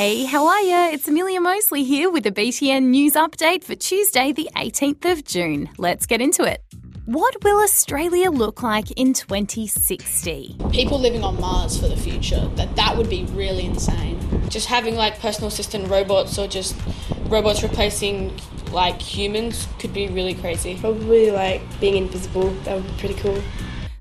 Hey, how are you? It's Amelia Mosley here with a BTN News Update for Tuesday, the 18th of June. Let's get into it. What will Australia look like in 2060? People living on Mars for the future, that that would be really insane. Just having like personal assistant robots or just robots replacing like humans could be really crazy. Probably like being invisible, that would be pretty cool.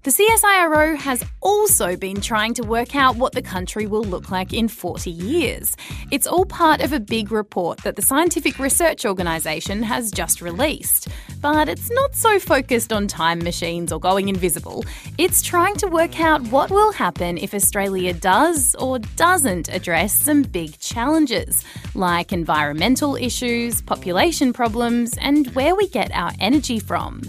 The CSIRO has also been trying to work out what the country will look like in 40 years. It's all part of a big report that the Scientific Research Organisation has just released. But it's not so focused on time machines or going invisible. It's trying to work out what will happen if Australia does or doesn't address some big challenges, like environmental issues, population problems, and where we get our energy from.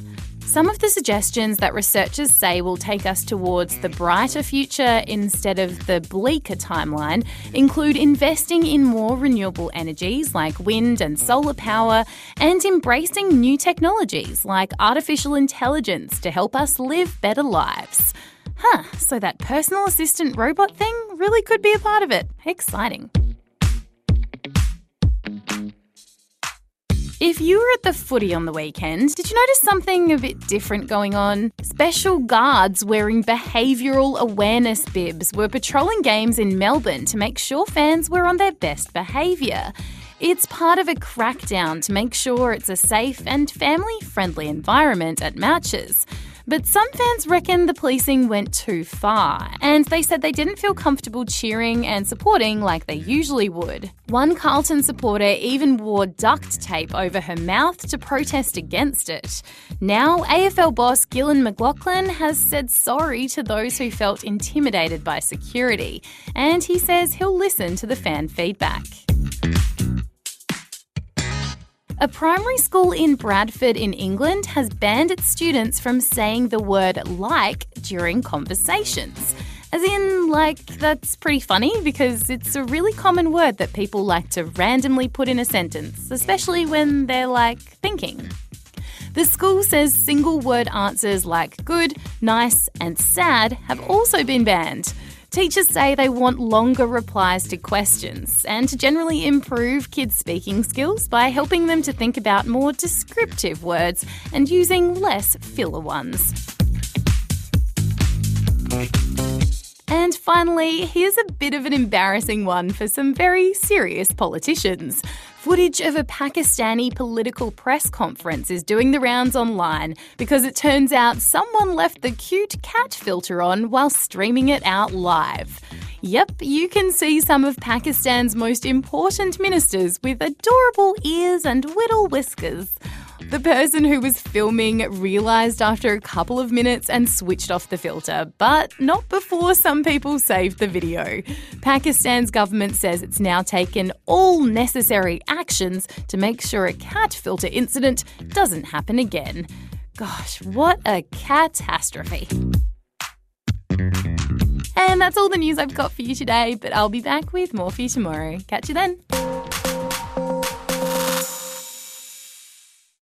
Some of the suggestions that researchers say will take us towards the brighter future instead of the bleaker timeline include investing in more renewable energies like wind and solar power and embracing new technologies like artificial intelligence to help us live better lives. Huh, so that personal assistant robot thing really could be a part of it. Exciting. If you were at the footy on the weekend, did you notice something a bit different going on? Special guards wearing behavioural awareness bibs were patrolling games in Melbourne to make sure fans were on their best behaviour. It's part of a crackdown to make sure it's a safe and family friendly environment at matches. But some fans reckon the policing went too far, and they said they didn't feel comfortable cheering and supporting like they usually would. One Carlton supporter even wore duct tape over her mouth to protest against it. Now, AFL boss Gillon McLachlan has said sorry to those who felt intimidated by security, and he says he'll listen to the fan feedback. A primary school in Bradford in England has banned its students from saying the word like during conversations. As in, like, that's pretty funny because it's a really common word that people like to randomly put in a sentence, especially when they're like thinking. The school says single word answers like good, nice, and sad have also been banned. Teachers say they want longer replies to questions and to generally improve kids' speaking skills by helping them to think about more descriptive words and using less filler ones. Finally, here's a bit of an embarrassing one for some very serious politicians. Footage of a Pakistani political press conference is doing the rounds online because it turns out someone left the cute cat filter on while streaming it out live. Yep, you can see some of Pakistan's most important ministers with adorable ears and little whiskers. The person who was filming realised after a couple of minutes and switched off the filter, but not before some people saved the video. Pakistan's government says it's now taken all necessary actions to make sure a cat filter incident doesn't happen again. Gosh, what a catastrophe. And that's all the news I've got for you today, but I'll be back with more for you tomorrow. Catch you then.